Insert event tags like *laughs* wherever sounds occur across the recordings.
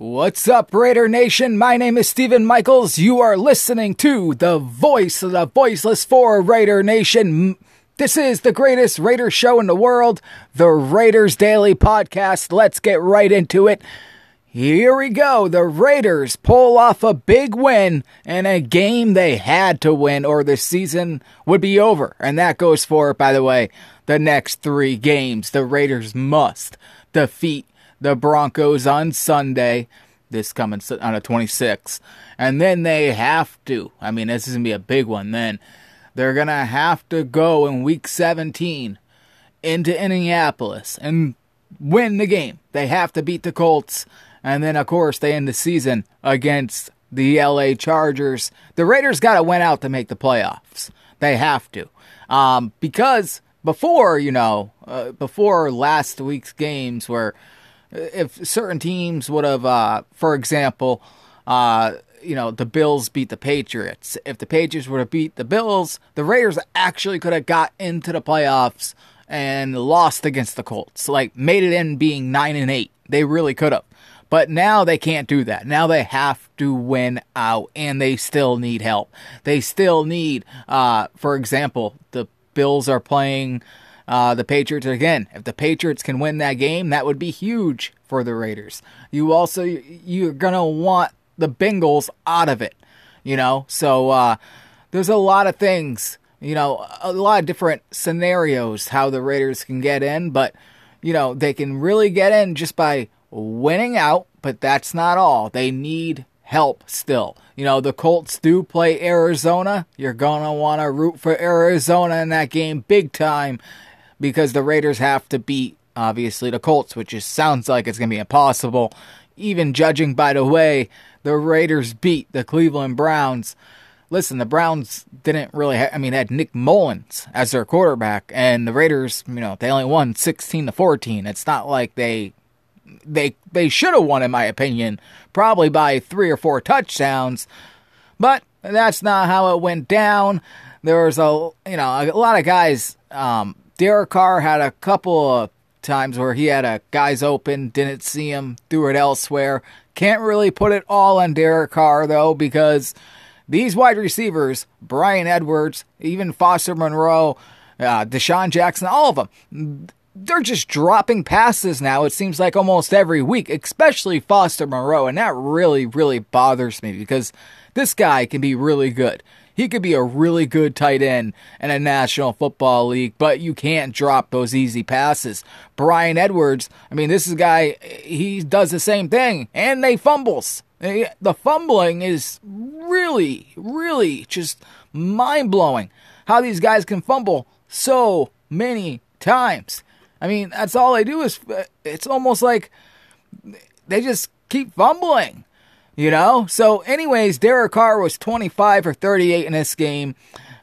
What's up, Raider Nation? My name is Stephen Michaels. You are listening to the voice of the voiceless for Raider Nation. This is the greatest Raider show in the world, the Raiders Daily Podcast. Let's get right into it. Here we go. The Raiders pull off a big win in a game they had to win, or the season would be over. And that goes for, by the way, the next three games. The Raiders must defeat the Broncos on Sunday, this coming on the 26th. And then they have to, I mean, this is going to be a big one then. They're going to have to go in week 17 into Indianapolis and win the game. They have to beat the Colts. And then, of course, they end the season against the LA Chargers. The Raiders got to win out to make the playoffs. They have to. Um, because before, you know, uh, before last week's games where if certain teams would have, uh, for example, uh, you know, the Bills beat the Patriots. If the Patriots would have beat the Bills, the Raiders actually could have got into the playoffs and lost against the Colts. Like made it in being nine and eight. They really could have. But now they can't do that. Now they have to win out, and they still need help. They still need, uh, for example, the Bills are playing uh, the Patriots again. If the Patriots can win that game, that would be huge for the Raiders. You also you're gonna want the Bengals out of it, you know. So uh, there's a lot of things, you know, a lot of different scenarios how the Raiders can get in, but you know they can really get in just by winning out. But that's not all. They need help still. You know, the Colts do play Arizona. You're going to want to root for Arizona in that game big time because the Raiders have to beat obviously the Colts, which just sounds like it's going to be impossible. Even judging by the way the Raiders beat the Cleveland Browns. Listen, the Browns didn't really. Ha- I mean, had Nick Mullens as their quarterback, and the Raiders, you know, they only won sixteen to fourteen. It's not like they they they should have won, in my opinion, probably by three or four touchdowns. But that's not how it went down. There was a you know a lot of guys um, Derek Carr had a couple of times where he had a guys open, didn't see him, threw it elsewhere. Can't really put it all on Derek Carr though, because these wide receivers, Bryan Edwards, even Foster Moreau, uh, DeSean Jackson, all of them, they're just dropping passes now. It seems like almost every week, especially Foster Moreau, and that really, really bothers me because this guy can be really good. He could be a really good tight end in a National Football League, but you can't drop those easy passes. Bryan Edwards, I mean, this is a guy, he does the same thing, and they fumbles. The fumbling is really, really just mind blowing how these guys can fumble so many times. I mean, that's all they do is uh, it's almost like they just keep fumbling. You know? So, anyways, Derek Carr was 25 for 38 in this game,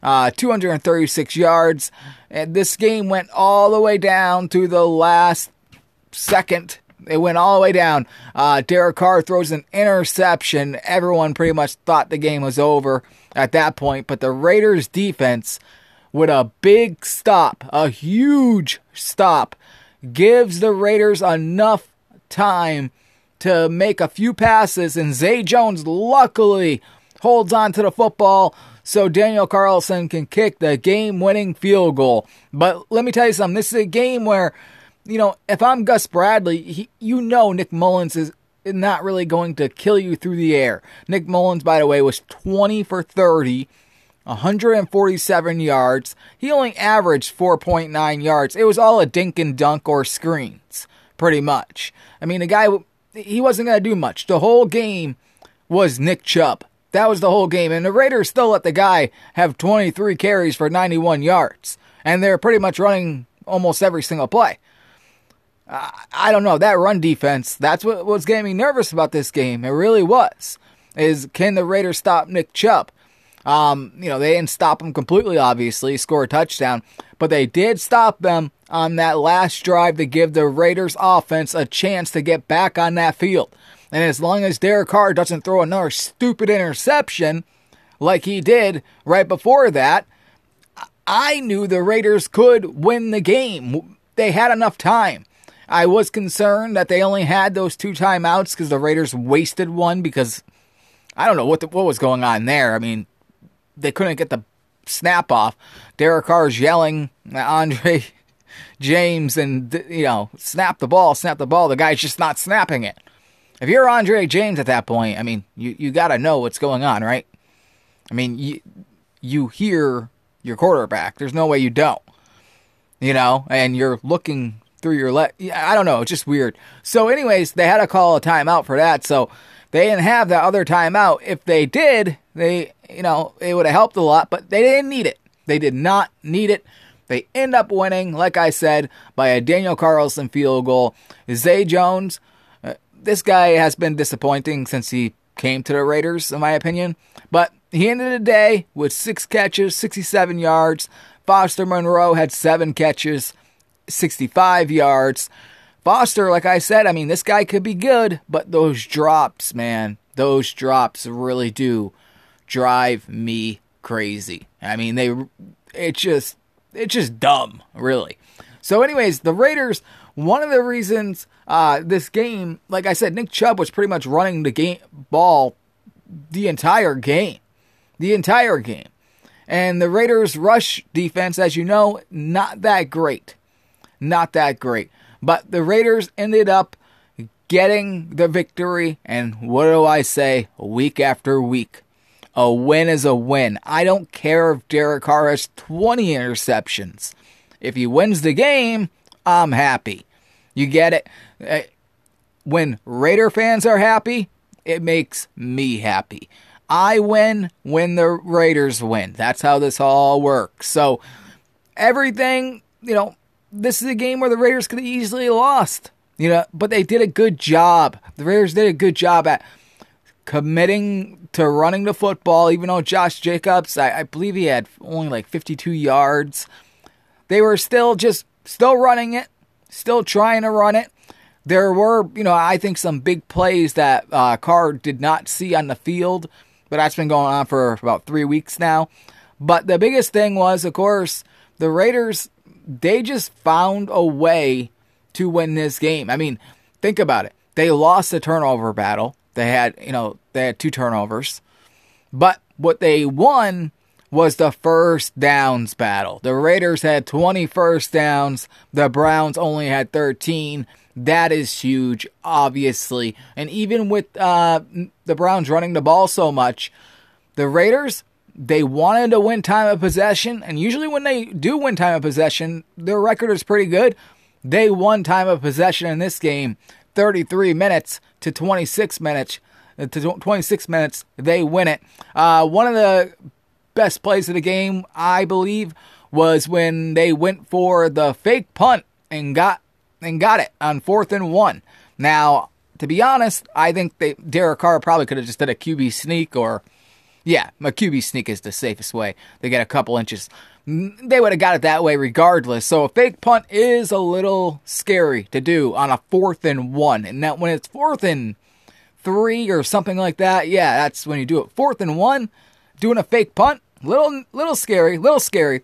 uh, 236 yards. And this game went all the way down to the last second. It went all the way down. Uh, Derek Carr throws an interception. Everyone pretty much thought the game was over at that point, but the Raiders defense, with a big stop, a huge stop, gives the Raiders enough time to make a few passes, and Zay Jones luckily holds on to the football so Daniel Carlson can kick the game winning field goal. But let me tell you something this is a game where, you know, if I'm Gus Bradley, he, you know Nick Mullens is not really going to kill you through the air. Nick Mullens, by the way, was 20 for 30. 147 yards. He only averaged 4.9 yards. It was all a dink and dunk or screens, pretty much. I mean, the guy he wasn't going to do much. The whole game was Nick Chubb. That was the whole game. And the Raiders still let the guy have 23 carries for 91 yards. And they're pretty much running almost every single play. I don't know. That run defense, that's what was getting me nervous about this game. It really was. Is can the Raiders stop Nick Chubb? Um, you know, they didn't stop him completely, obviously, score a touchdown, but they did stop them on that last drive to give the Raiders offense a chance to get back on that field. And as long as Derek Carr doesn't throw another stupid interception like he did right before that, I knew the Raiders could win the game. They had enough time. I was concerned that they only had those two timeouts because the Raiders wasted one because I don't know what the, what was going on there. I mean, they couldn't get the snap off. Derek Carr's yelling Andre James and you know snap the ball, snap the ball. The guy's just not snapping it. If you're Andre James at that point, I mean, you you got to know what's going on, right? I mean, you you hear your quarterback. There's no way you don't. You know, and you're looking through your let. I don't know. It's just weird. So, anyways, they had to call a timeout for that. So they didn't have that other timeout. If they did, they you know it would have helped a lot, but they didn't need it. They did not need it. They end up winning, like I said, by a Daniel Carlson field goal. Zay Jones, uh, this guy has been disappointing since he came to the Raiders, in my opinion. But he ended the day with six catches, 67 yards. Foster Moreau had seven catches, 65 yards. Foster, like I said, I mean, this guy could be good, but those drops, man, those drops really do drive me crazy. I mean, they, it just, it's just dumb, really. So, anyways, the Raiders, one of the reasons uh, this game, like I said, Nick Chubb was pretty much running the game ball the entire game the entire game. And the Raiders' rush defense, as you know, not that great. Not that great. But the Raiders ended up getting the victory. And what do I say week after week? A win is a win. I don't care if Derek Carr has 20 interceptions. If he wins the game, I'm happy. You get it? Uh, when Raider fans are happy, it makes me happy. I win when the Raiders win. That's how this all works. So everything, you know, this is a game where the Raiders could have easily lost. You know, but they did a good job. The Raiders did a good job at committing to running the football, even though Josh Jacobs, I, I believe he had only like 52 yards. They were still just still running it, still trying to run it. There were, you know, I think some big plays that uh, Carr did not see on the field but that's been going on for about three weeks now. But the biggest thing was, of course, the Raiders, they just found a way to win this game. I mean, think about it. They lost the turnover battle. They had, you know, they had two turnovers. But what they won was the first downs battle. The Raiders had 20 first downs, the Browns only had 13. That is huge, obviously. And even with uh, the Browns running the ball so much, the Raiders, they wanted to win time of possession. And usually, when they do win time of possession, their record is pretty good. They won time of possession in this game 33 minutes to 26 minutes. Uh, to 26 minutes, they win it. Uh, one of the best plays of the game, I believe, was when they went for the fake punt and got and got it on fourth and one. Now, to be honest, I think they Derek Carr probably could have just did a QB sneak or yeah, a QB sneak is the safest way. They get a couple inches. They would have got it that way regardless. So a fake punt is a little scary to do on a fourth and one. And that when it's fourth and three or something like that, yeah, that's when you do it. Fourth and one, doing a fake punt, little little scary, little scary.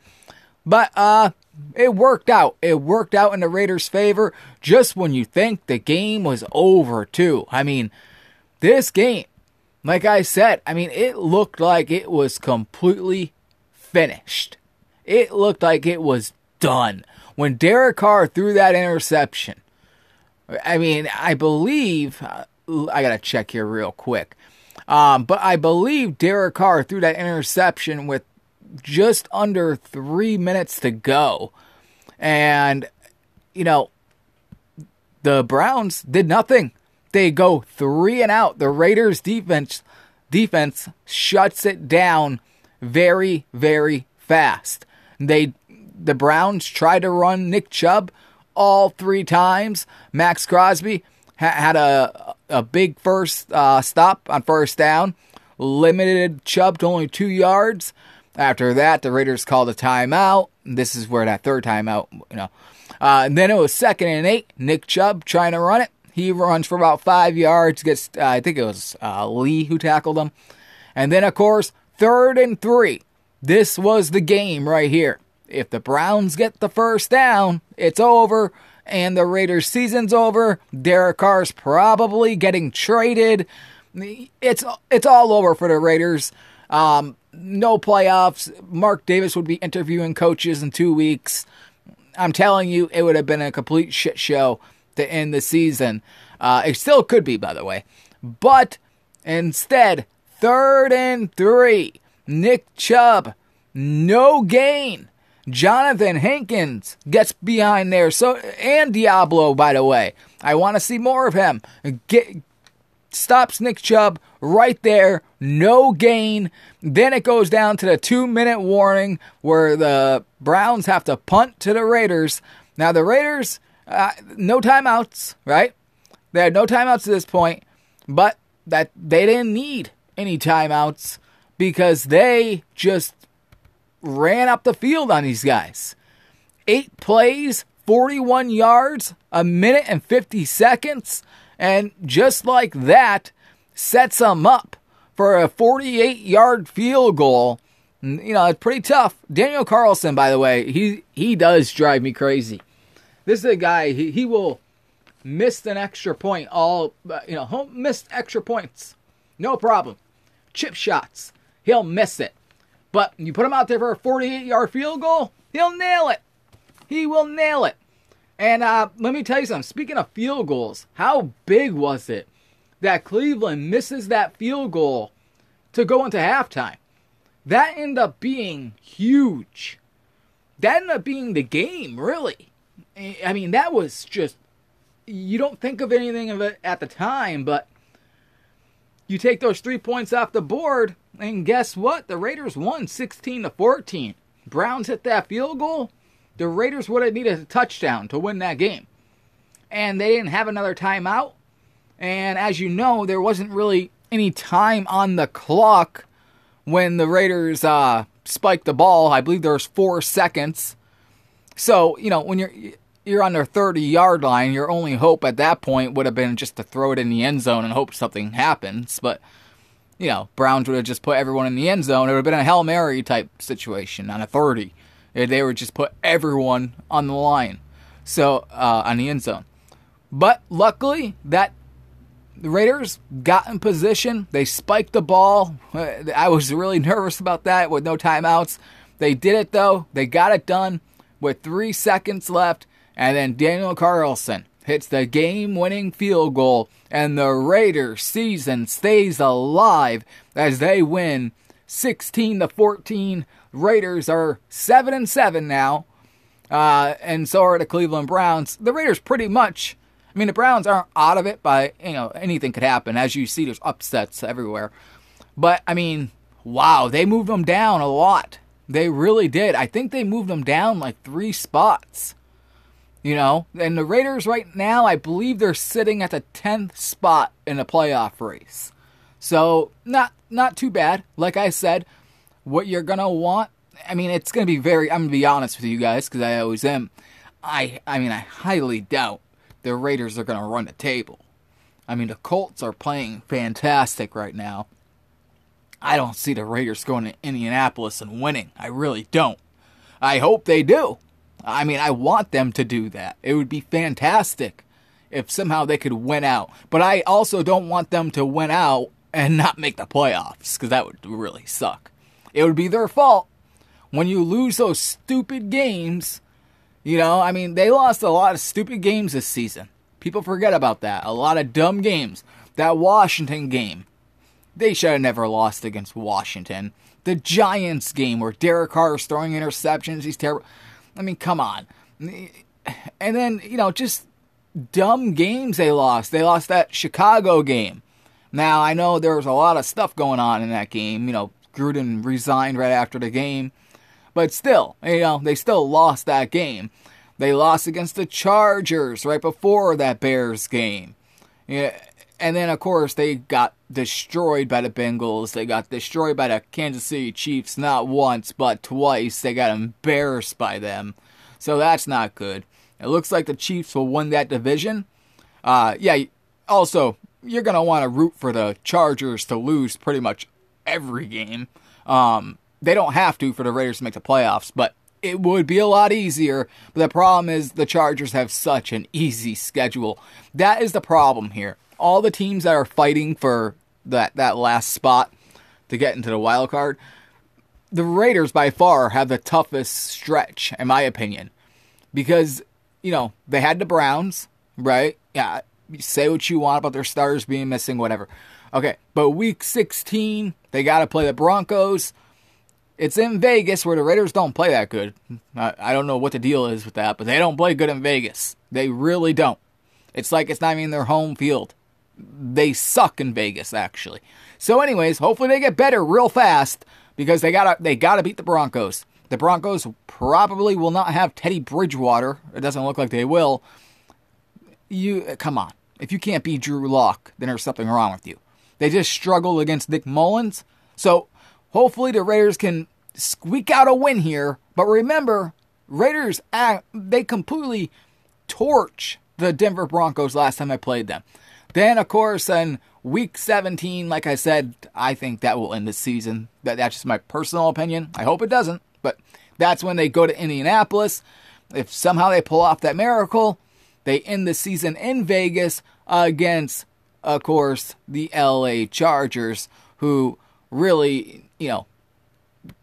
But uh it worked out. It worked out in the Raiders' favor just when you think the game was over, too. I mean, this game, like I said, I mean, it looked like it was completely finished. It looked like it was done. When Derek Carr threw that interception, I mean, I believe, uh, I got to check here real quick. Um, but I believe Derek Carr threw that interception with just under three minutes to go. And, you know, the Browns did nothing. They go three and out. The Raiders defense defense shuts it down very, very fast. They the Browns tried to run Nick Chubb all three times. Maxx Crosby ha- had a a big first uh, stop on first down, limited Chubb to only two yards. After that, the Raiders called a timeout. This is where that third timeout, you know. Uh, and then it was second and eight. Nick Chubb trying to run it. He runs for about five yards. Gets, uh, I think it was uh, Lee who tackled him. And then, of course, third and three. This was the game right here. If the Browns get the first down, it's over. and the Raiders' season's over. Derek Carr's probably getting traded. It's it's all over for the Raiders. Um, no playoffs. Mark Davis would be interviewing coaches in two weeks. I'm telling you, it would have been a complete shit show to end the season. Uh, it still could be, by the way. But instead, third and three. Nick Chubb, no gain. Johnathan Hankins gets behind there. So and Diablo, by the way. I want to see more of him. Get stops Nick Chubb right there, no gain. Then it goes down to the two minute warning where the Browns have to punt to the Raiders. Now, the Raiders, uh, no timeouts, right? They had no timeouts at this point, but that they didn't need any timeouts because they just ran up the field on these guys. Eight plays, 41 yards, a minute and 50 seconds. And just like that, sets them up for a 48 yard field goal. You know, it's pretty tough. Daniel Carlson, by the way, he, he does drive me crazy. This is a guy, he, he will miss an extra point all, you know, miss extra points. No problem. Chip shots, he'll miss it. But you put him out there for a 48 yard field goal, he'll nail it. He will nail it. And uh, let me tell you something. Speaking of field goals, how big was it that Cleveland misses that field goal to go into halftime? That ended up being huge. That ended up being the game, really. I mean, that was just. You don't think of anything of it at the time, but you take those three points off the board, and guess what? The Raiders won 16 to 14. Browns hit that field goal the Raiders would have needed a touchdown to win that game. And they didn't have another timeout. And as you know, there wasn't really any time on the clock when the Raiders uh, spiked the ball. I believe there was four seconds. So, you know, when you're you're on their 30 yard line, your only hope at that point would have been just to throw it in the end zone and hope something happens. But, you know, Browns would have just put everyone in the end zone. It would have been a Hail Mary type situation on a 30. They would just put everyone on the line, so uh, on the end zone. But luckily, that the Raiders got in position. They spiked the ball. I was really *laughs* nervous about that with no timeouts. They did it though. They got it done with three seconds left, and then Daniel Carlson hits the game-winning field goal, and the Raiders season stays alive as they win 16 to 14 Raiders are seven and seven now, uh, and so are the Cleveland Browns. The Raiders pretty much. I mean, the Browns aren't out of it, but you know anything could happen. As you see, there's upsets everywhere. But I mean, wow, they moved them down a lot. They really did. I think they moved them down like three spots. You know, and the Raiders right now, I believe they're sitting at the tenth spot in the playoff race. So not not too bad. Like I said, what you're gonna want. I mean, it's gonna be very. I'm gonna be honest with you guys because I always am. I I mean, I highly doubt the Raiders are gonna run the table. I mean, the Colts are playing fantastic right now. I don't see the Raiders going to Indianapolis and winning. I really don't. I hope they do. I mean, I want them to do that. It would be fantastic if somehow they could win out. But I also don't want them to win out and not make the playoffs because that would really suck. It would be their fault. When you lose those stupid games, you know, I mean, they lost a lot of stupid games this season. People forget about that. A lot of dumb games. That Washington game, they should have never lost against Washington. The Giants game where Derek Carr is throwing interceptions, he's terrible. I mean, come on. And then, you know, just dumb games they lost. They lost that Chicago game. Now, I know there was a lot of stuff going on in that game, you know, Gruden resigned right after the game. But still, you know, they still lost that game. They lost against the Chargers right before that Bears game. Yeah, and then, of course, they got destroyed by the Bengals. They got destroyed by the Kansas City Chiefs not once, but twice. They got embarrassed by them. So that's not good. It looks like the Chiefs will win that division. Uh, yeah, also, you're going to want to root for the Chargers to lose pretty much every game. Um, they don't have to for the Raiders to make the playoffs, but it would be a lot easier. But the problem is the Chargers have such an easy schedule. That is the problem here. All the teams that are fighting for that that last spot to get into the wild card, the Raiders by far have the toughest stretch, in my opinion, because you know they had the Browns, right? Yeah, say what you want about their starters being missing, whatever. Okay, but week 16, they got to play the Broncos. It's in Vegas where the Raiders don't play that good. I, I, don't know what the deal is with that, but they don't play good in Vegas. They really don't. It's like it's not even their home field. They suck in Vegas, actually. So, anyways, hopefully they get better real fast because they gotta they gotta beat the Broncos. The Broncos probably will not have Teddy Bridgewater. It doesn't look like they will. You come on. If you can't beat Drew Lock, then there's something wrong with you. They just struggled against Nick Mullens. So hopefully the Raiders can squeak out a win here. But remember, Raiders they completely torch the Denver Broncos last time I played them. Then of course in week 17, like I said, I think that will end the season. That, that's just my personal opinion. I hope it doesn't. But that's when they go to Indianapolis. If somehow they pull off that miracle, they end the season in Vegas against of course, the LA Chargers, who really, you know,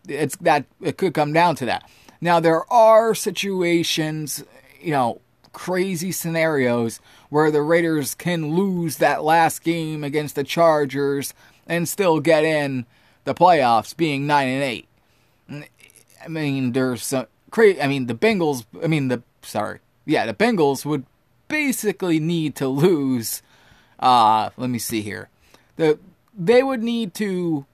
it's that it could come down to that. Now there are situations, you know, crazy scenarios where the Raiders can lose that last game against the Chargers and still get in the playoffs being 9 and 8. I mean, there's some crazy I mean, the Bengals, I mean the sorry. Yeah, the Bengals would basically need to lose uh, let me see here. The they would need to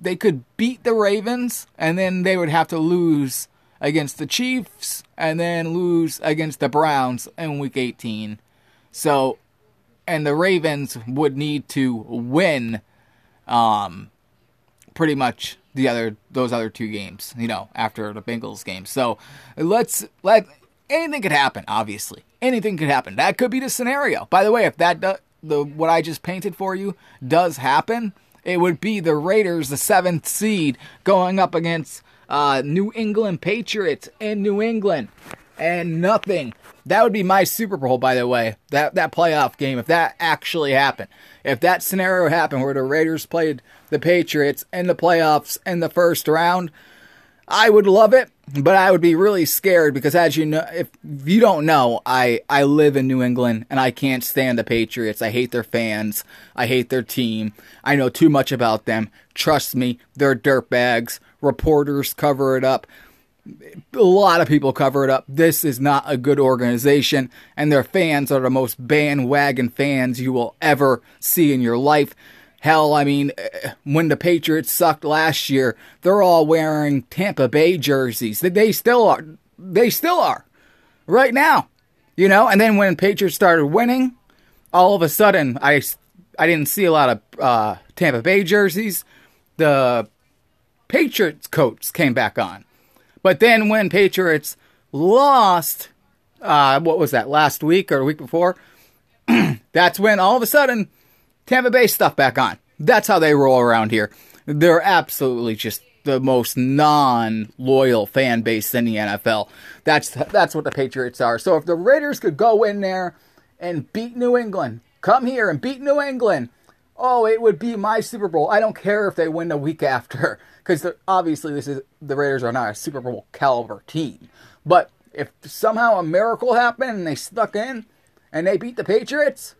they could beat the Ravens and then they would have to lose against the Chiefs and then lose against the Browns in week 18. So and the Ravens would need to win um pretty much the other those other two games, you know, after the Bengals game. So let's let anything could happen, obviously. Anything could happen. That could be the scenario. By the way, if that do, the what I just painted for you does happen, it would be the Raiders, the seventh seed, going up against uh, New England Patriots in New England, and nothing. That would be my Super Bowl, by the way. That that playoff game, if that actually happened, if that scenario happened where the Raiders played the Patriots in the playoffs in the first round, I would love it, but I would be really scared because, as you know, if you don't know, I, I live in New England and I can't stand the Patriots. I hate their fans. I hate their team. I know too much about them. Trust me, they're dirtbags. Reporters cover it up. A lot of people cover it up. This is not a good organization, and their fans are the most bandwagon fans you will ever see in your life. Hell, I mean, when the Patriots sucked last year, they're all wearing Tampa Bay jerseys. They still are. They still are. Right now. You know, and then when Patriots started winning, all of a sudden I I didn't see a lot of uh, Tampa Bay jerseys. The Patriots coats came back on. But then when Patriots lost uh, what was that, last week or a week before? *clears throat* that's when all of a sudden Tampa Bay stuff back on. That's how they roll around here. They're absolutely just the most non-loyal fan base in the NFL. That's that's what the Patriots are. So if the Raiders could go in there and beat New England, come here and beat New England, oh, it would be my Super Bowl. I don't care if they win the week after, *laughs* because obviously this is the Raiders are not a Super Bowl caliber team. But if somehow a miracle happened and they stuck in and they beat the Patriots,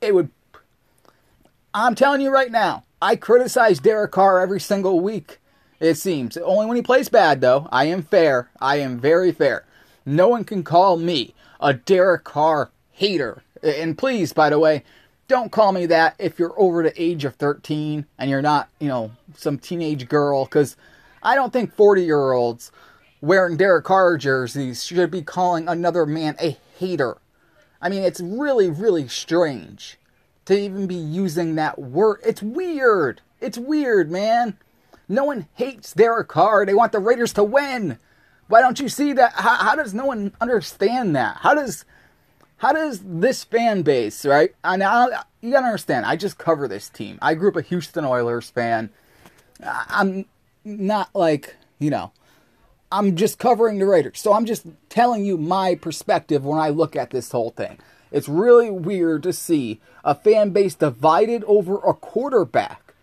it would I'm telling you right now, I criticize Derek Carr every single week, it seems. Only when he plays bad, though. I am fair. I am very fair. No one can call me a Derek Carr hater. And please, by the way, don't call me that if you're over the age of 13 and you're not, you know, some teenage girl, because I don't think 40 year olds wearing Derek Carr jerseys should be calling another man a hater. I mean, it's really, really strange to even be using that word. It's weird. It's weird, man. No one hates Derek Carr. They want the Raiders to win. Why don't you see that? How, how does no one understand that? How does how does this fan base, right? And I, you gotta understand. I just cover this team. I grew up a Houston Oilers fan. I'm not like you know. I'm just covering the Raiders. So I'm just telling you my perspective when I look at this whole thing. It's really weird to see a fan base divided over a quarterback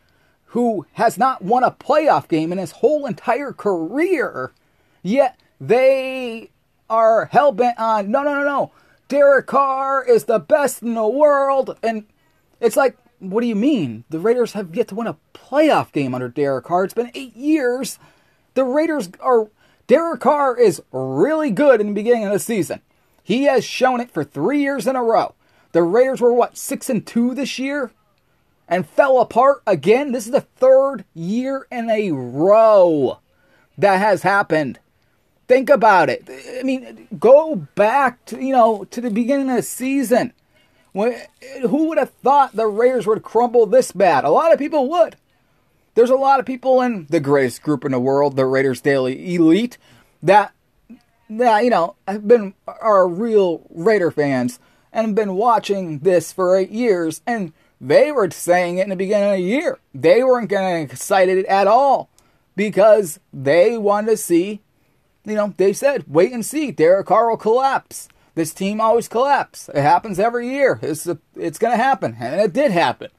who has not won a playoff game in his whole entire career, yet they are hell bent on no, no, no, no. Derek Carr is the best in the world. And it's like, what do you mean? The Raiders have yet to win a playoff game under Derek Carr. It's been eight years. The Raiders are. Derek Carr is really good in the beginning of the season. He has shown it for three years in a row. The Raiders were what, six and two this year? And fell apart again? This is the third year in a row that has happened. Think about it. I mean, go back to, you know, to the beginning of the season. Who would have thought the Raiders would crumble this bad? A lot of people would. There's a lot of people in the greatest group in the world, the Raiders Daily Elite, that that you know have been are real Raider fans and have been watching this for eight years, and they were saying it in the beginning of the year. They weren't getting excited at all because they wanted to see you know, they said, wait and see. Derek Carr will collapse. This team always collapses. It happens every year. It's, a, it's going to happen. And it did happen.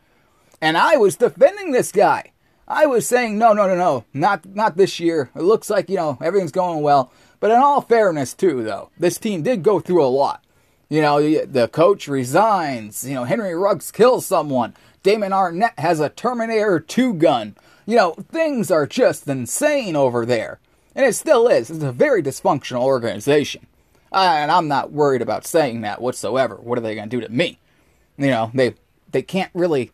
And I was defending this guy. I was saying, no, no, no, no, not, not this year. It looks like, you know, everything's going well. But in all fairness, too, though, this team did go through a lot. You know, the coach resigns. You know, Henry Ruggs kills someone. Damon Arnette has a Terminator 2 gun. You know, things are just insane over there. And it still is. It's a very dysfunctional organization. Uh, and I'm not worried about saying that whatsoever. What are they going to do to me? You know, they they can't really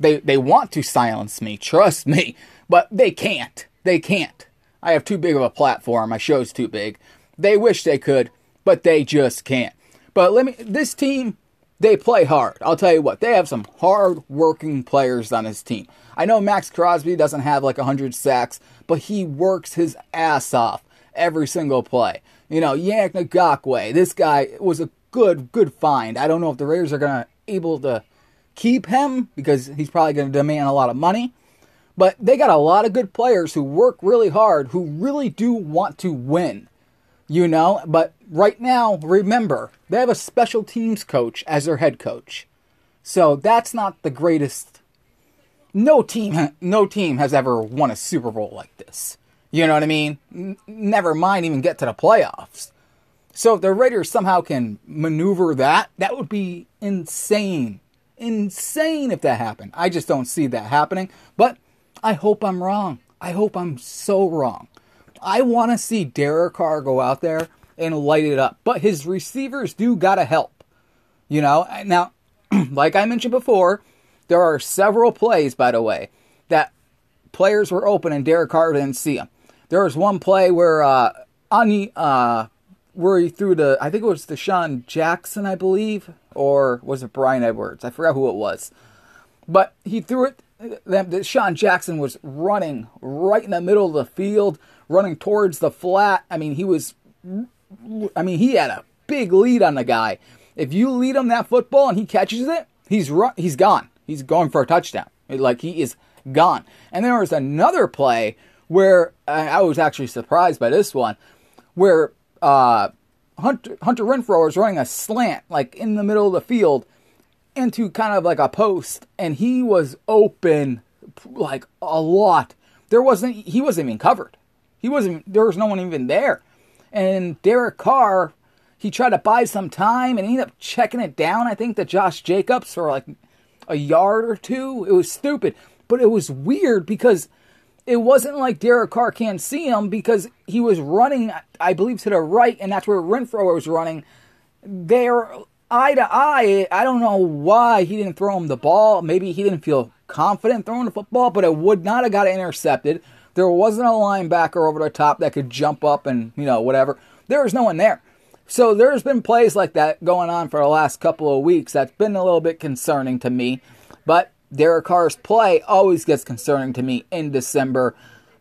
they they want to silence me, trust me, but they can't. They can't. I have too big of a platform. My show's too big. They wish they could, but they just can't. But let me this team they play hard. I'll tell you what, they have some hard working players on this team. I know Maxx Crosby doesn't have like 100 sacks, but he works his ass off every single play. You know, Yannick Ngakoue, this guy was a good, good find. I don't know if the Raiders are going to able to keep him because he's probably going to demand a lot of money. But they got a lot of good players who work really hard, who really do want to win. You know, but right now, remember, they have a special teams coach as their head coach. So that's not the greatest no team no team has ever won a Super Bowl like this. You know what I mean? N- never mind even get to the playoffs. So if the Raiders somehow can maneuver that, that would be insane. Insane if that happened. I just don't see that happening. But I hope I'm wrong. I hope I'm so wrong. I want to see Derek Carr go out there and light it up. But his receivers do got to help. You know, now, *clears throat* like I mentioned before, there are several plays, by the way, that players were open and Derek Carr didn't see them. There was one play where uh, Ani, uh, where he threw the, I think it was DeSean Jackson, I believe, or was it Bryan Edwards? I forgot who it was. But he threw it. DeSean Jackson was running right in the middle of the field, running towards the flat. I mean, he was, I mean, he had a big lead on the guy. If you lead him that football and he catches it, he's run, he's gone. He's going for a touchdown. Like he is gone. And there was another play where I was actually surprised by this one, where uh, Hunter, Hunter Renfrow was running a slant like in the middle of the field into kind of like a post, and he was open like a lot. There wasn't he wasn't even covered. He wasn't. There was no one even there. And Derek Carr, he tried to buy some time and he ended up checking it down. I think to Josh Jacobs or like a yard or two. It was stupid, but it was weird because it wasn't like Derek Carr can't see him because he was running, I believe, to the right, and that's where Renfrow was running. They're eye to eye. I don't know why he didn't throw him the ball. Maybe he didn't feel confident throwing the football, but it would not have got intercepted. There wasn't a linebacker over the top that could jump up and, you know, whatever. There was no one there. So there's been plays like that going on for the last couple of weeks that's been a little bit concerning to me. But Derek Carr's play always gets concerning to me in December.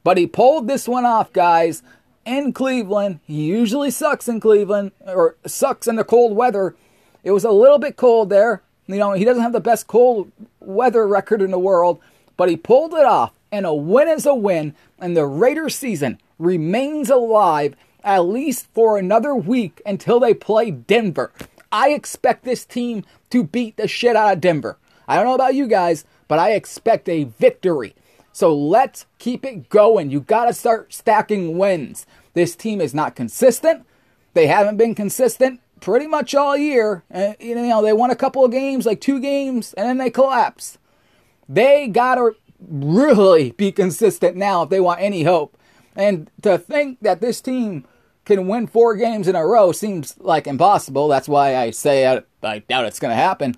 But he pulled this one off, guys, in Cleveland. He usually sucks in Cleveland, or sucks in the cold weather. It was a little bit cold there. You know, he doesn't have the best cold weather record in the world, but he pulled it off. And a win is a win. And the Raiders season remains alive at least for another week until they play Denver. I expect this team to beat the shit out of Denver. I don't know about you guys, but I expect a victory. So let's keep it going. You got to start stacking wins. This team is not consistent. They haven't been consistent pretty much all year. Uh, you know, they won a couple of games, like two games, and then they collapsed. They got to really be consistent now if they want any hope. And to think that this team can win four games in a row seems like impossible. That's why I say I, I doubt it's going to happen.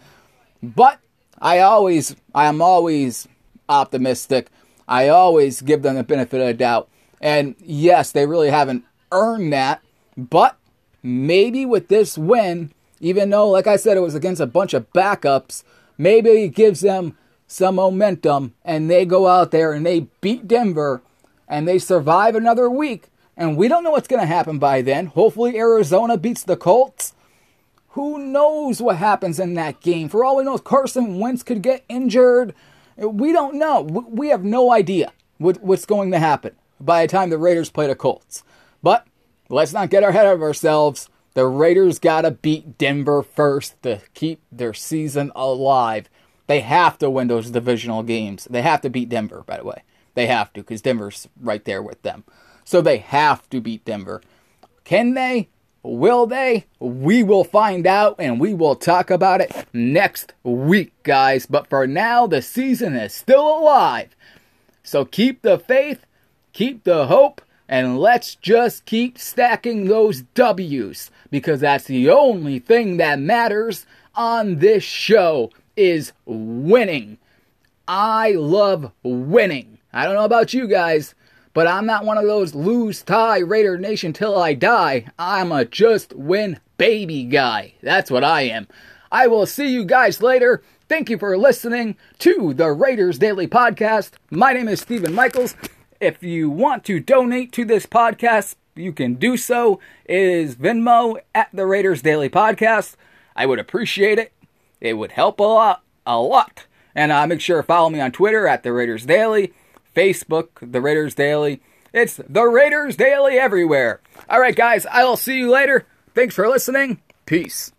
But I always, I am always optimistic. I always give them the benefit of the doubt. And yes, they really haven't earned that. But maybe with this win, even though, like I said, it was against a bunch of backups, maybe it gives them some momentum and they go out there and they beat Denver and they survive another week. And we don't know what's going to happen by then. Hopefully, Arizona beats the Colts. Who knows what happens in that game? For all we know, Carson Wentz could get injured. We don't know. We have no idea what's going to happen by the time the Raiders play the Colts. But let's not get ahead of ourselves. The Raiders got to beat Denver first to keep their season alive. They have to win those divisional games. They have to beat Denver, by the way. They have to because Denver's right there with them. So they have to beat Denver. Can they? Will they? We will find out and we will talk about it next week, guys. But for now, the season is still alive. So keep the faith, keep the hope, and let's just keep stacking those W's because that's the only thing that matters on this show is winning. I love winning. I don't know about you guys, but I'm not one of those lose tie Raider Nation till I die. I'm a just win baby guy. That's what I am. I will see you guys later. Thank you for listening to the Raiders Daily Podcast. My name is Stephen Michaels. If you want to donate to this podcast, you can do so. It is Venmo at the Raiders Daily Podcast. I would appreciate it. It would help a lot, a lot. And uh, make sure to follow me on Twitter at the Raiders Daily, Facebook, The Raiders Daily. It's The Raiders Daily everywhere. All right, guys, I will see you later. Thanks for listening. Peace.